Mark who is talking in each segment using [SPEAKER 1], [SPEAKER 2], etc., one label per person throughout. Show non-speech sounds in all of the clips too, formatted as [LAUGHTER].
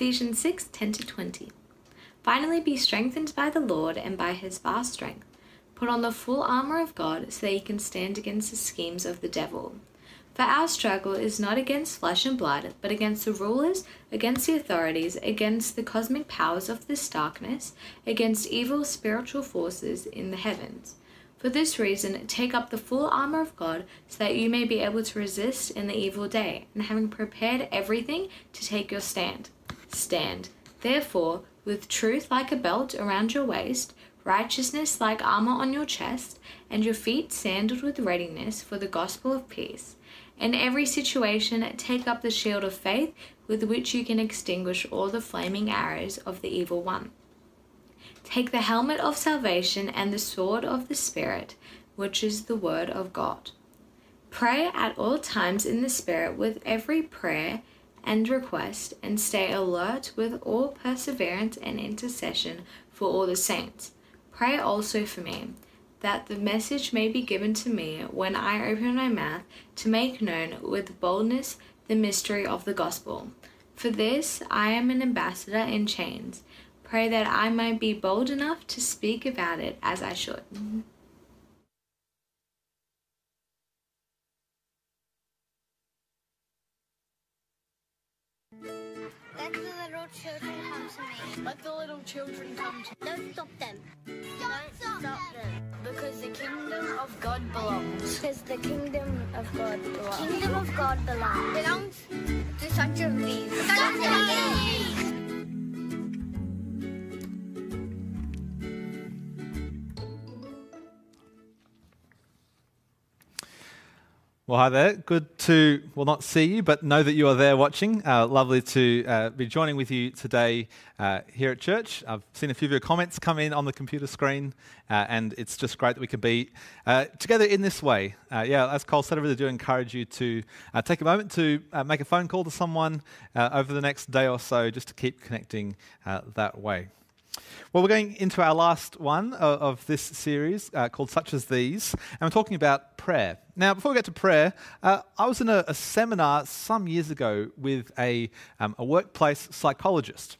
[SPEAKER 1] Ephesians 6 10 to 20. Finally, be strengthened by the Lord and by his vast strength. Put on the full armor of God so that you can stand against the schemes of the devil. For our struggle is not against flesh and blood, but against the rulers, against the authorities, against the cosmic powers of this darkness, against evil spiritual forces in the heavens. For this reason, take up the full armor of God so that you may be able to resist in the evil day, and having prepared everything to take your stand. Stand. Therefore, with truth like a belt around your waist, righteousness like armor on your chest, and your feet sandaled with readiness for the gospel of peace. In every situation, take up the shield of faith with which you can extinguish all the flaming arrows of the evil one. Take the helmet of salvation and the sword of the Spirit, which is the Word of God. Pray at all times in the Spirit with every prayer and request, and stay alert with all perseverance and intercession for all the saints. Pray also for me, that the message may be given to me when I open my mouth to make known with boldness the mystery of the gospel. For this I am an ambassador in chains Pray that I might be bold enough to speak about it as I should.
[SPEAKER 2] Let the little children come to me.
[SPEAKER 3] Let the little children come to
[SPEAKER 2] Don't stop them.
[SPEAKER 3] Don't stop them. Because the kingdom of God belongs.
[SPEAKER 2] Because the kingdom of God belongs. Kingdom of God belongs. Belongs to such of these. Such of these.
[SPEAKER 4] Well, hi there. Good to, well, not see you, but know that you are there watching. Uh, lovely to uh, be joining with you today uh, here at church. I've seen a few of your comments come in on the computer screen, uh, and it's just great that we can be uh, together in this way. Uh, yeah, as Cole said, I really do encourage you to take a moment to make a phone call to someone over the next day or so just to keep connecting that way. Well, we're going into our last one of, of this series uh, called Such as These, and we're talking about prayer. Now, before we get to prayer, uh, I was in a, a, seminar some years ago with a, um, a workplace psychologist.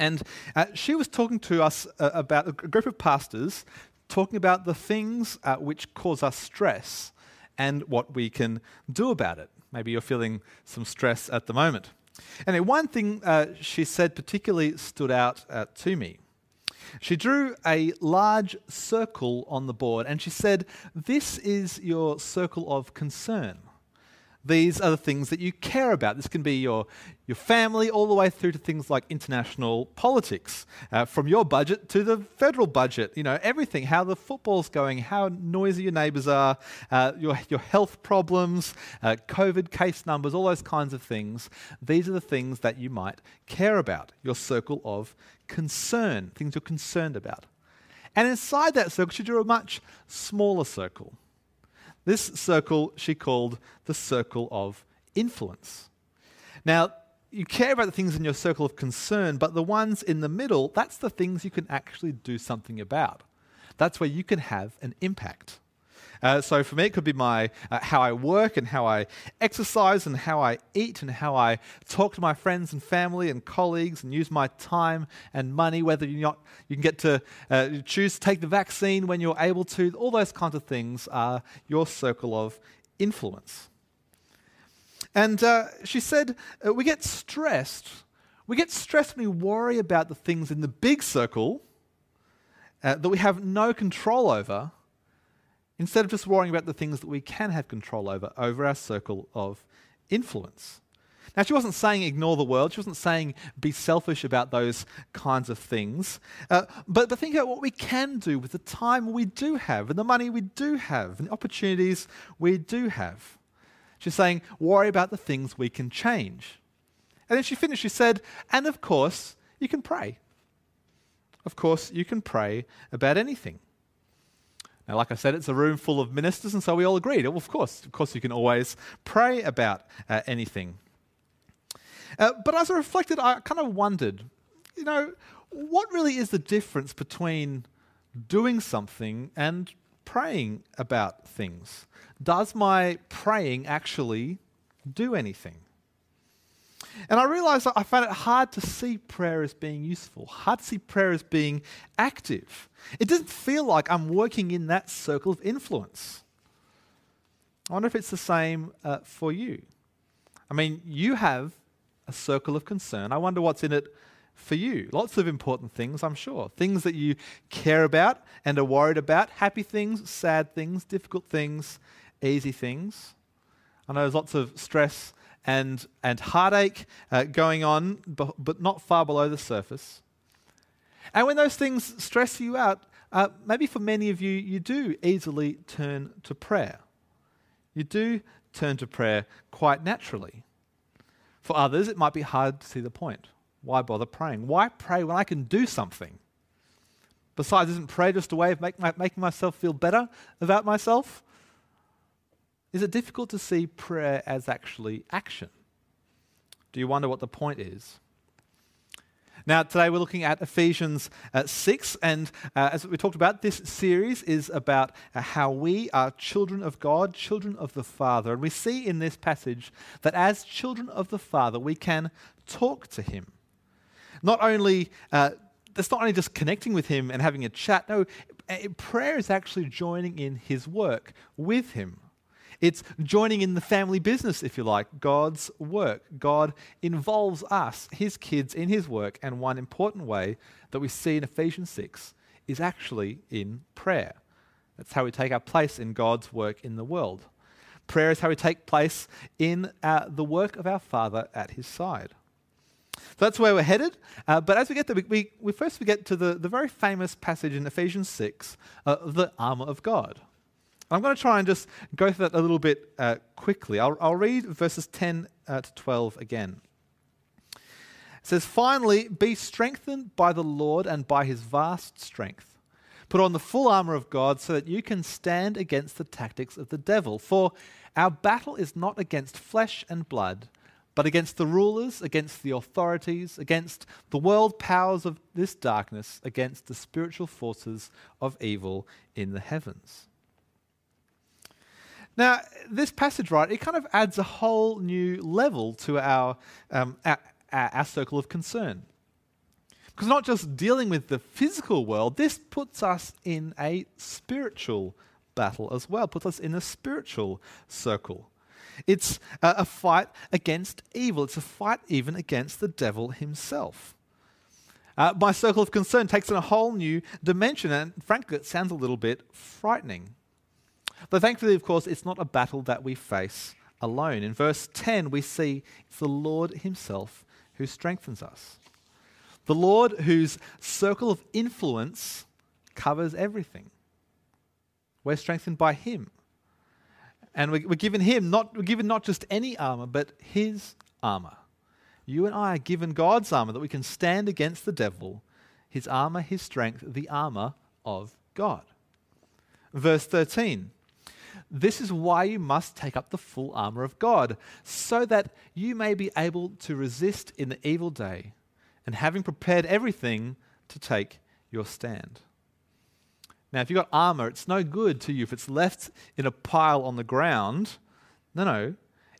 [SPEAKER 4] And uh, she was talking to us uh, about a group of pastors talking about the things uh, which cause us stress and what we can do about it. Maybe you're feeling some stress at the moment. And one thing uh, she said particularly stood out uh, to me. She drew a large circle on the board and she said, This is your circle of concern. These are the things that you care about. This can be your, your family, all the way through to things like international politics, uh, from your budget to the federal budget. You know, everything, how the football's going, how noisy your neighbours are, uh, your, your health problems, uh, COVID case numbers, all those kinds of things. These are the things that you might care about, your circle of concern, things you're concerned about. And inside that circle, she drew a much smaller circle. This circle she called the circle of influence. Now, you care about the things in your circle of concern, but the ones in the middle, that's the things you can actually do something about. That's where you can have an impact. Uh, so for me, it could be my uh, how I work and how I exercise and how I eat and how I talk to my friends and family and colleagues and use my time and money. Whether you not you can get to uh, choose to take the vaccine when you're able to. All those kinds of things are your circle of influence. And uh, she said, uh, we get stressed. We get stressed when we worry about the things in the big circle uh, that we have no control over instead of just worrying about the things that we can have control over, over our circle of influence. Now, she wasn't saying ignore the world. She wasn't saying be selfish about those kinds of things. Uh, but, but think about what we can do with the time we do have, and the money we do have, and the opportunities we do have. She's saying worry about the things we can change. And then she finished, she said, and of course, you can pray. Of course, you can pray about anything. Now, like I said, it's a room full of ministers, and so we all agreed. Well, of course, of course, you can always pray about uh, anything. Uh, but as I reflected, I kind of wondered, you know, what really is the difference between doing something and praying about things? Does my praying actually do anything? And I realized I found it hard to see prayer as being useful, hard to see prayer as being active. It doesn't feel like I'm working in that circle of influence. I wonder if it's the same uh, for you. I mean, you have a circle of concern. I wonder what's in it for you. Lots of important things, I'm sure. Things that you care about and are worried about happy things, sad things, difficult things, easy things. I know there's lots of stress and, and heartache uh, going on, but, not far below the surface. And when those things stress you out, uh, maybe for many of you, you do easily turn to prayer. You do turn to prayer quite naturally. For others, it might be hard to see the point. Why bother praying? Why pray when I can do something? Besides, isn't prayer just a way of make my, making myself feel better about myself? Is it difficult to see prayer as actually action? Do you wonder what the point is? Now, today we're looking at Ephesians uh, 6, and uh, as we talked about, this series is about uh, how we are children of God, children of the Father. And we see in this passage that as children of the Father, we can talk to Him. Not only, uh, that's not only just connecting with Him and having a chat, no, prayer is actually joining in His work with Him. It's joining in the family business, if you like, God's work. God involves us, his kids, in his work. And one important way that we see in Ephesians 6 is actually in prayer. That's how we take our place in God's work in the world. Prayer is how we take place in uh, the work of our Father at his side. So that's where we're headed. Uh, but as we get there, we, we, we, first we get to the, the very famous passage in Ephesians 6, uh, the armor of God. I'm going to try and just go through that a little bit uh, quickly. I'll, I'll, read verses 10 uh, to 12 again. It says, Finally, be strengthened by the Lord and by his vast strength. Put on the full armor of God so that you can stand against the tactics of the devil. For our battle is not against flesh and blood, but against the rulers, against the authorities, against the world powers of this darkness, against the spiritual forces of evil in the heavens. Now, this passage, right, it kind of adds a whole new level to our, um, our, our, circle of concern. Because not just dealing with the physical world, this puts us in a spiritual battle as well, puts us in a spiritual circle. It's a, a fight against evil, it's a fight even against the devil himself. Uh, my circle of concern takes on a whole new dimension, and frankly, it sounds a little bit frightening. But thankfully, of course, it's not a battle that we face alone. In verse 10, we see it's the Lord Himself who strengthens us. The Lord whose circle of influence covers everything. We're strengthened by Him. And we're given Him, not, we're given not just any armor, but His armor. You and I are given God's armor that we can stand against the devil, His armor, His strength, the armor of God. Verse 13 this is why you must take up the full armor of God, so that you may be able to resist in the evil day, and having prepared everything, to take your stand. Now, if you've got armor, it's no good to you if it's left in a pile on the ground. No, no.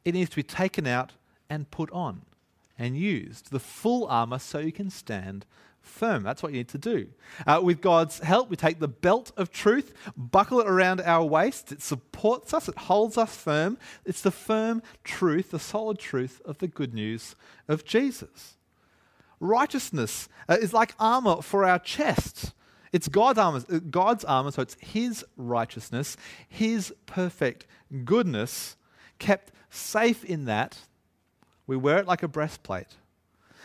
[SPEAKER 4] It needs to be taken out and put on and used. The full armor so you can stand firm. That's what you need to do. Uh, with God's help, we take the belt of truth, buckle it around our waist. It supports us, it holds us firm. It's the firm truth, the solid truth of the good news of Jesus. Righteousness uh, is like armor for our chests. It's God's armor, uh, God's armor, so it's His righteousness, His perfect goodness, kept safe in that. We wear it like a breastplate.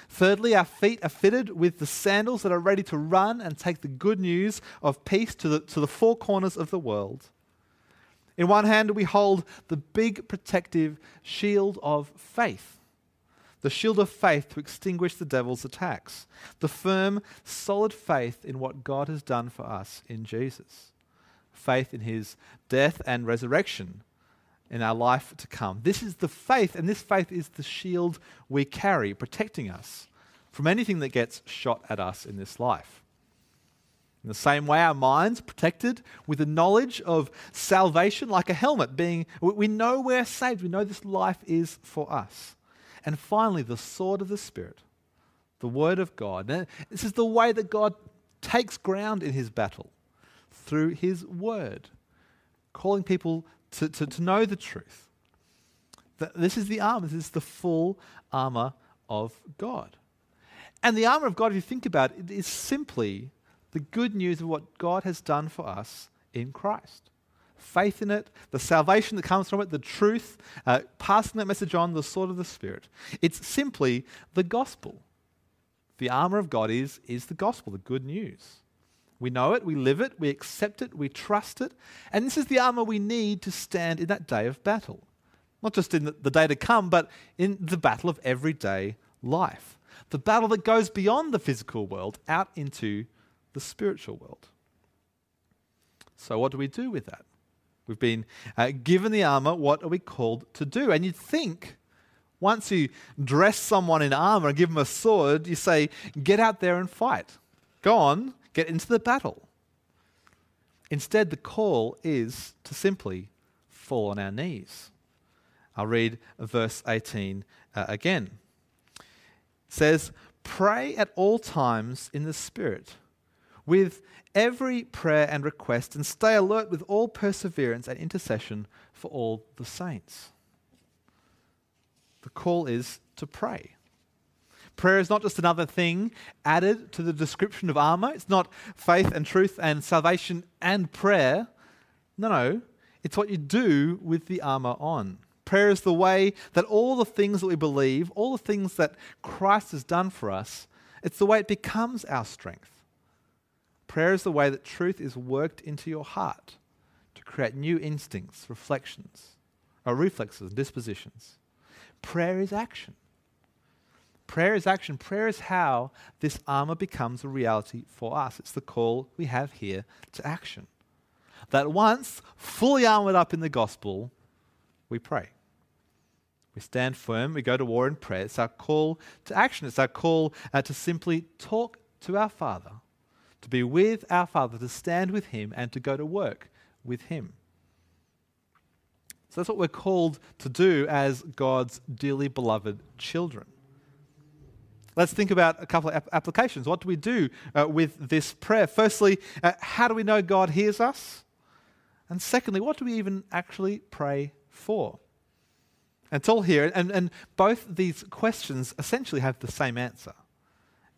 [SPEAKER 4] Thirdly, our feet are fitted with the sandals that are ready to run and take the good news of peace to the, to the four corners of the world. In one hand, we hold the big protective shield of faith, the shield of faith to extinguish the devil's attacks, the firm, solid faith in what God has done for us in Jesus, faith in his death and resurrection in our life to come. This is the faith, and this faith is the shield we carry, protecting us from anything that gets shot at us in this life. In the same way, our minds protected with the knowledge of salvation, like a helmet, being we know we're saved, we know this life is for us. And finally, the sword of the Spirit, the Word of God. This is the way that God takes ground in his battle through his Word, calling people to, to, to know the truth. That this is the armor, this is the full armor of God. And the armor of God, if you think about it, is simply the good news of what God has done for us in Christ. Faith in it, the salvation that comes from it, the truth, uh, passing that message on, the sword of the Spirit. It's simply the gospel. The armor of God is, is the gospel, the good news. We know it, we live it, we accept it, we trust it. And this is the armor we need to stand in that day of battle. Not just in the, day to come, but in the battle of everyday life. The battle that goes beyond the physical world out into the spiritual world. So, what do we do with that? We've been uh, given the armor. What are we called to do? And you'd think once you dress someone in armor and give them a sword, you say, get out there and fight. Go on, get into the battle. Instead, the call is to simply fall on our knees. I'll read verse 18 uh, again. It says, Pray at all times in the Spirit with every prayer and request, and stay alert with all perseverance and intercession for all the saints. The call is to pray. Prayer is not just another thing added to the description of armor. It's not faith and truth and salvation and prayer. No, no. It's what you do with the armor on. Prayer is the way that all the things that we believe, all the things that Christ has done for us, it's the way it becomes our strength. Prayer is the way that truth is worked into your heart to create new instincts, reflections, or reflexes, dispositions. Prayer is action. Prayer is action. Prayer is how this armor becomes a reality for us. It's the call we have here to action. That once fully armored up in the gospel, we pray. We stand firm, we go to war in prayer. It's our call to action. It's our call uh, to simply talk to our Father to be with our Father, to stand with Him, and to go to work with Him. So that's what we're called to do as God's dearly beloved children. Let's think about a couple of applications. What do we do uh, with this prayer? Firstly, uh, how do we know God hears us? And secondly, what do we even actually pray for? And it's all here, and, and both these questions essentially have the same answer.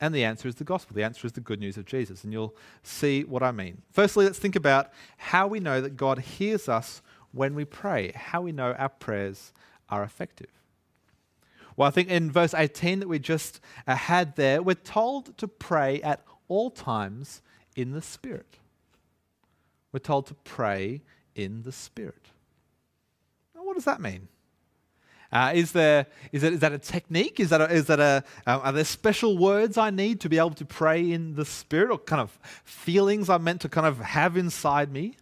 [SPEAKER 4] And the answer is the gospel. The answer is the good news of Jesus. And you'll see what I mean. Firstly, let's think about how we know that God hears us when we pray, how we know our prayers are effective. Well, I think in verse 18 that we just uh, had there, we're told to pray at all times in the Spirit. We're told to pray in the Spirit. Now, what does that mean? Uh, is there is that is that a technique? Is that a, is that a um, are there special words I need to be able to pray in the spirit, or kind of feelings I'm meant to kind of have inside me?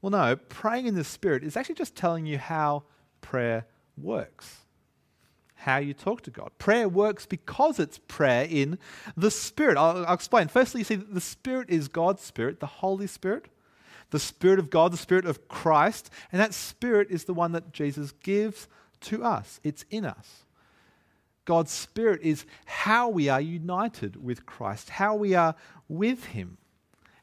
[SPEAKER 4] Well, no. Praying in the spirit is actually just telling you how prayer works, how you talk to God. Prayer works because it's prayer in the spirit. I'll, I'll explain. Firstly, you see the spirit is God's spirit, the Holy Spirit the Spirit of God, the Spirit of Christ, and that Spirit is the one that Jesus gives to us. It's in us. God's Spirit is how we are united with Christ, how we are with Him,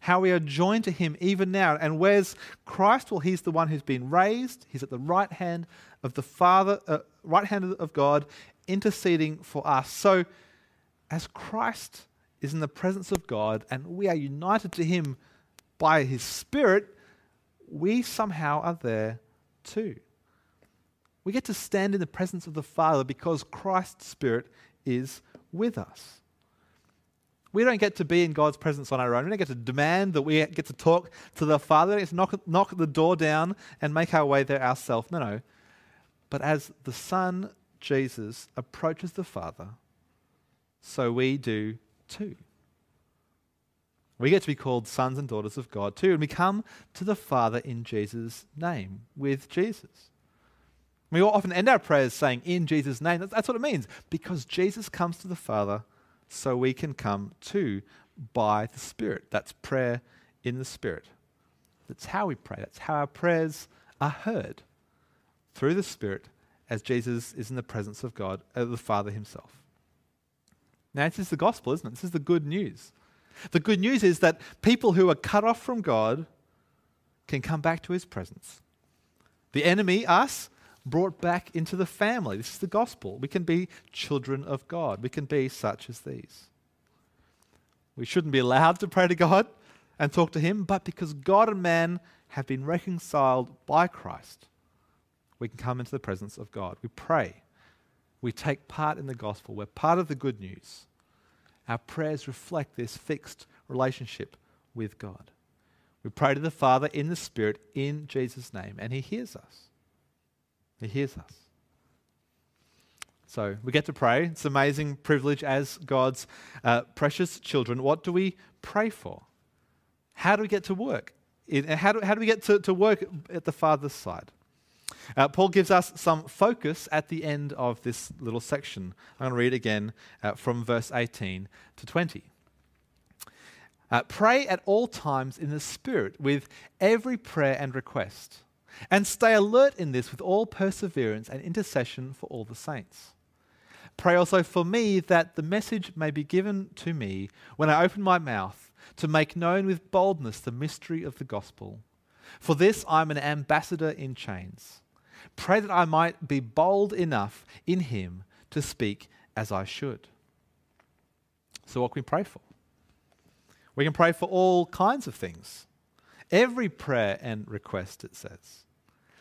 [SPEAKER 4] how we are joined to Him even now. And where's Christ? Well, He's the one who's been raised. He's at the right hand of the Father, uh, right hand of God, interceding for us. So, as Christ is in the presence of God and we are united to Him by His Spirit, we somehow are there too. We get to stand in the presence of the Father because Christ's Spirit is with us. We don't get to be in God's presence on our own. We don't get to demand that we get to talk to the Father. We don't get to knock, knock the door down and make our way there ourselves. No, no. But as the Son, Jesus, approaches the Father, so we do too. We get to be called sons and daughters of God too, and we come to the Father in Jesus' name, with Jesus. We often end our prayers saying, in Jesus' name. That's, that's what it means, because Jesus comes to the Father so we can come to by the Spirit. That's prayer in the Spirit. That's how we pray. That's how our prayers are heard through the Spirit as Jesus is in the presence of God, uh, the Father himself. Now, this is the gospel, isn't it? This is the good news. The good news is that people who are cut off from God can come back to his presence. The enemy, us, brought back into the family. This is the gospel. We can be children of God. We can be such as these. We shouldn't be allowed to pray to God and talk to Him, but because God and man have been reconciled by Christ, we can come into the presence of God. We pray. We take part in the gospel. We're part of the good news. Our prayers reflect this fixed relationship with God. We pray to the Father in the Spirit in Jesus' name, and He hears us. He hears us. So we get to pray. It's an amazing privilege as God's uh, precious children. What do we pray for? How do we get to work? how, do, how do we get to, to work at the Father's side? Uh, Paul gives us some focus at the end of this little section. I'm going to read again uh, from verse 18 to 20. Uh, pray at all times in the Spirit with every prayer and request, and stay alert in this with all perseverance and intercession for all the saints. Pray also for me that the message may be given to me when I open my mouth to make known with boldness the mystery of the gospel. For this I am an ambassador in chains. Pray that I might be bold enough in him to speak as I should. So, what can we pray for? We can pray for all kinds of things. Every prayer and request, it says.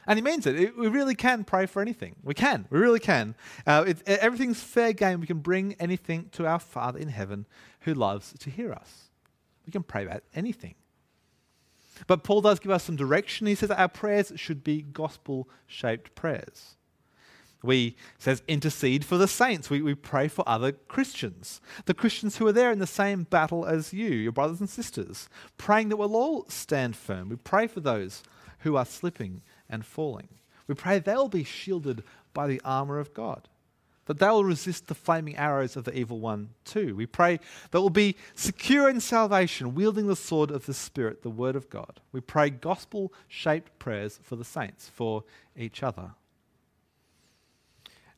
[SPEAKER 4] And he means it. it. We really can pray for anything. We can. We really can. Uh, it, everything's fair game. We can bring anything to our Father in heaven who loves to hear us. We can pray about anything. But Paul does give us some direction. He says our prayers should be gospel shaped prayers. We says intercede for the saints. We, we pray for other Christians, the Christians who are there in the same battle as you, your brothers and sisters, praying that we'll all stand firm. We pray for those who are slipping and falling. We pray they'll be shielded by the armor of God that they will resist the flaming arrows of the evil one too. We pray that we'll be secure in salvation, wielding the sword of the Spirit, the Word of God. We pray gospel shaped prayers for the saints, for each other.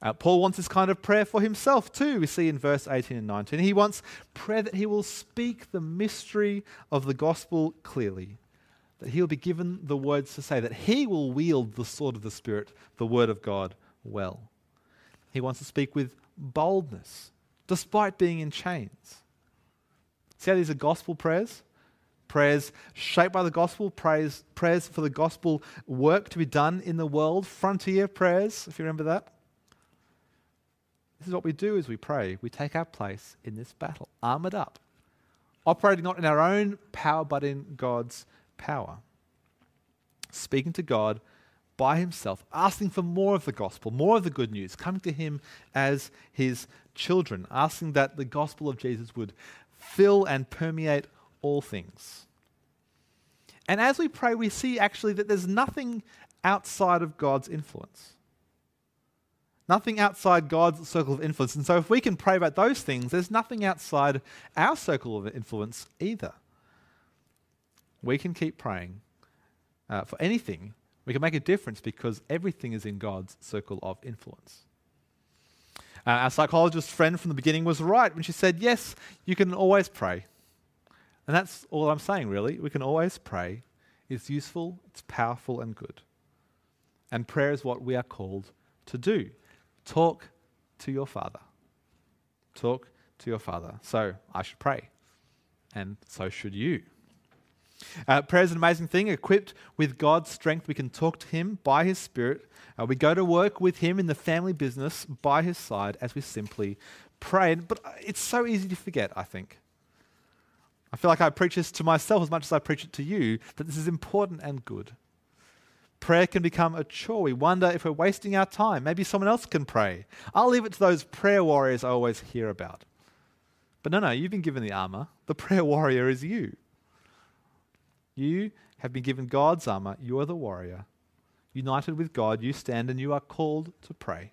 [SPEAKER 4] Uh, Paul wants this kind of prayer for himself too, we see in verse 18 and 19. He wants prayer that he will speak the mystery of the gospel clearly, that he'll be given the words to say, that he will wield the sword of the Spirit, the Word of God, well. He wants to speak with boldness, despite being in chains. See how these are gospel prayers? Prayers shaped by the gospel, prayers, prayers for the gospel work to be done in the world, frontier prayers, if you remember that. This is what we do as we pray. We take our place in this battle, armored up, operating not in our own power, but in God's power. Speaking to God by himself, asking for more of the gospel, more of the good news, coming to him as his children, asking that the gospel of Jesus would fill and permeate all things. And as we pray, we see actually that there's nothing outside of God's influence. Nothing outside God's circle of influence. And so, if we can pray about those things, there's nothing outside our circle of influence either. We can keep praying uh, for anything we can make a difference because everything is in God's circle of influence. Uh, our psychologist friend from the beginning was right when she said, Yes, you can always pray. And that's all I'm saying, really. We can always pray. It's useful, it's powerful, and good. And prayer is what we are called to do. Talk to your Father. Talk to your Father. So I should pray. And so should you. Uh, prayer is an amazing thing. Equipped with God's strength, we can talk to Him by His Spirit. Uh, we go to work with Him in the family business by His side as we simply pray. But it's so easy to forget, I think. I feel like I preach this to myself as much as I preach it to you, that this is important and good. Prayer can become a chore. We wonder if we're wasting our time. Maybe someone else can pray. I'll leave it to those prayer warriors I always hear about. But no, no, you've been given the armor. The [LAUGHS] prayer warrior is you. You have been given God's armor. You are the warrior. United with God, you stand and you are called to pray.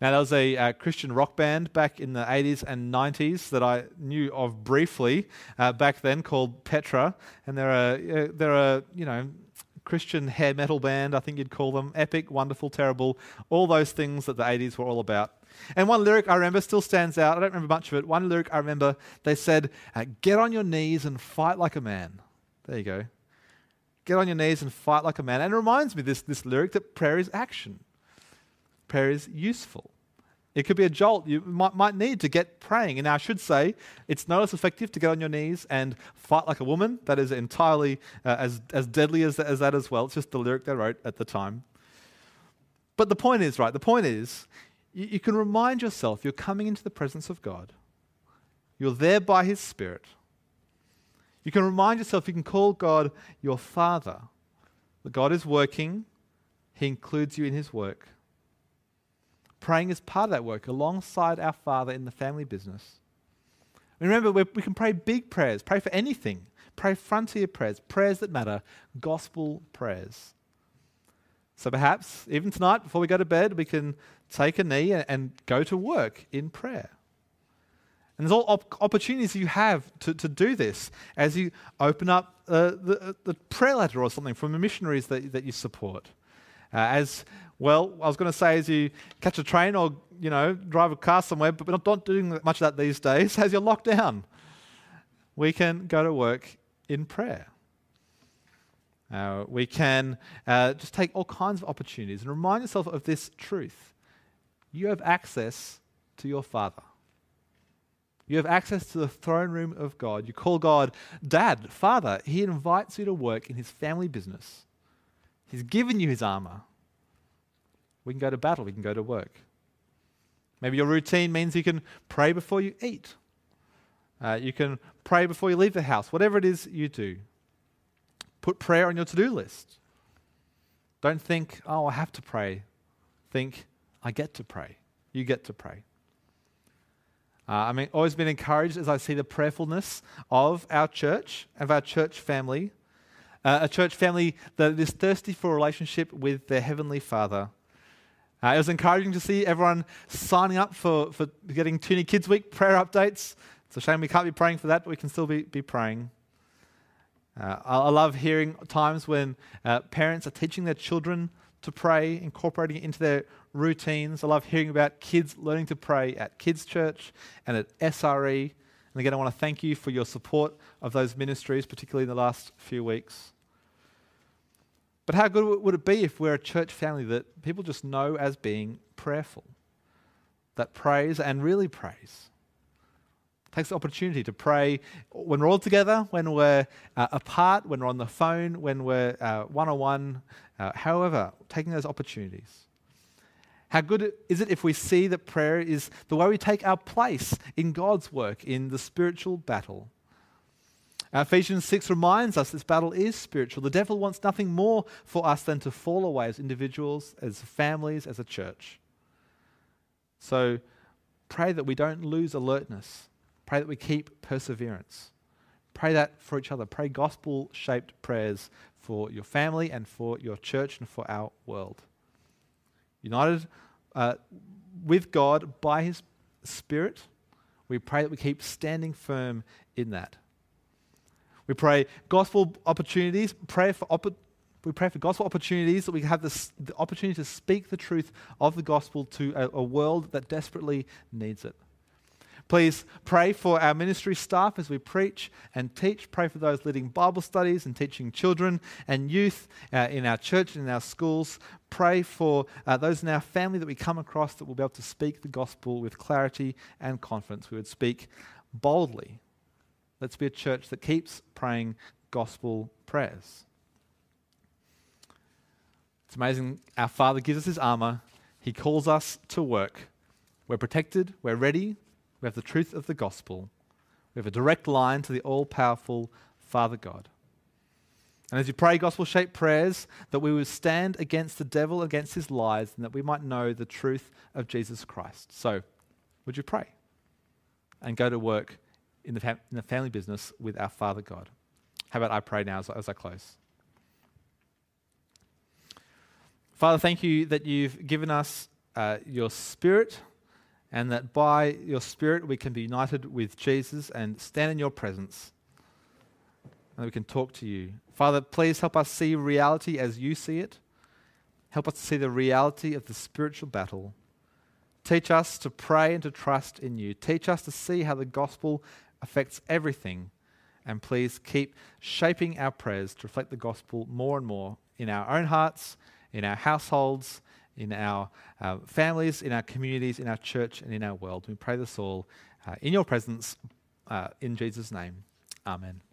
[SPEAKER 4] Now, there was a uh, Christian rock band back in the 80s and 90s that I knew of briefly uh, back then called Petra. And there are, uh, they're you know, Christian hair metal band, I think you'd call them. Epic, wonderful, terrible, all those things that the 80s were all about. And one lyric I remember still stands out. I don't remember much of it. One lyric I remember, they said, uh, Get on your knees and fight like a man. There you go. Get on your knees and fight like a man. And it reminds me, this, this lyric, that prayer is action, prayer is useful. It could be a jolt you might, might need to get praying. And I should say, it's not as effective to get on your knees and fight like a woman. That is entirely uh, as, as deadly as, as that as well. It's just the lyric they wrote at the time. But the point is, right, the point is, you, you can remind yourself you're coming into the presence of God. You're there by His Spirit. You can remind yourself you can call God your Father. That God is working, He includes you in His work. Praying is part of that work alongside our Father in the family business. remember, we can pray big prayers, pray for anything, pray frontier prayers, prayers that matter, gospel prayers. So perhaps even tonight, before we go to bed, we can take a knee and, go to work in prayer. And there's all op- opportunities you have to, to do this as you open up uh, the, the prayer letter or something from the missionaries that, that you support. Uh, as well, I was going to say, as you catch a train or you know drive a car somewhere, but we're not doing much of that these days. [LAUGHS] As you're locked down, we can go to work in prayer. Uh, we can uh, just take all kinds of opportunities and remind yourself of this truth. You have access to your Father. You have access to the throne room of God. You call God Dad, Father. He invites you to work in His family business. He's given you His armor. We can go to battle, we can go to work. Maybe your routine means you can pray before you eat. Uh, you can pray before you leave the house, whatever it is you do. Put prayer on your to do list. Don't think, oh, I have to pray. Think, I get to pray. You get to pray. Uh, I mean, always been encouraged as I see the prayerfulness of our church, of our church family, uh, a church family that is thirsty for a relationship with their Heavenly Father. Uh, it was encouraging to see everyone signing up for, for getting Toonie Kids Week prayer updates. It's a shame we can't be praying for that, but we can still be, be praying. Uh, I, I, love hearing times when uh, parents are teaching their children to pray, incorporating it into their routines. I love hearing about kids learning to pray at Kids Church and at SRE. And again, I want to thank you for your support of those ministries, particularly in the last few weeks. But how good would it be if we're a church family that people just know as being prayerful, that prays and really prays? takes the opportunity to pray when we're all together, when we're uh, apart, when we're on the phone, when we're one on one, however, taking those opportunities. How good is it if we see that prayer is the way we take our place in God's work in the spiritual battle? Ephesians 6 reminds us this battle is spiritual. The devil wants nothing more for us than to fall away as individuals, as families, as a church. So pray that we don't lose alertness Pray that we keep perseverance. Pray that for each other. Pray gospel shaped prayers for your family and for your church and for our world. United uh, with God by His Spirit, we pray that we keep standing firm in that. We pray gospel opportunities, pray for opp- we pray for gospel opportunities that we have this, the opportunity to speak the truth of the gospel to a, a world that desperately needs it. Please pray for our ministry staff as we preach and teach. Pray for those leading Bible studies and teaching children and youth uh, in our church and in our schools. Pray for uh, those in our family that we come across that will be able to speak the gospel with clarity and confidence. We would speak boldly. Let's be a church that keeps praying gospel prayers. It's amazing. Our Father gives us His armor, He calls us to work. We're protected, we're ready, we have the truth of the gospel. We have a direct line to the all powerful Father God. And as you pray gospel shaped prayers, that we would stand against the devil, against his lies, and that we might know the truth of Jesus Christ. So, would you pray and go to work in the, fam- in the family business with our Father God? How about I pray now as, as I close? Father, thank you that you've given us uh, your spirit and that by your Spirit we can be united with Jesus and stand in your presence. and we can talk to you. Father, please help us see reality as you see it. Help us to see the reality of the spiritual battle. Teach us to pray and to trust in you. Teach us to see how the gospel affects everything. And please keep shaping our prayers to reflect the gospel more and more in our own hearts, in our households, in our uh, families, in our communities, in our church, and in our world. We pray this all uh, in your presence, uh, in Jesus' name. Amen.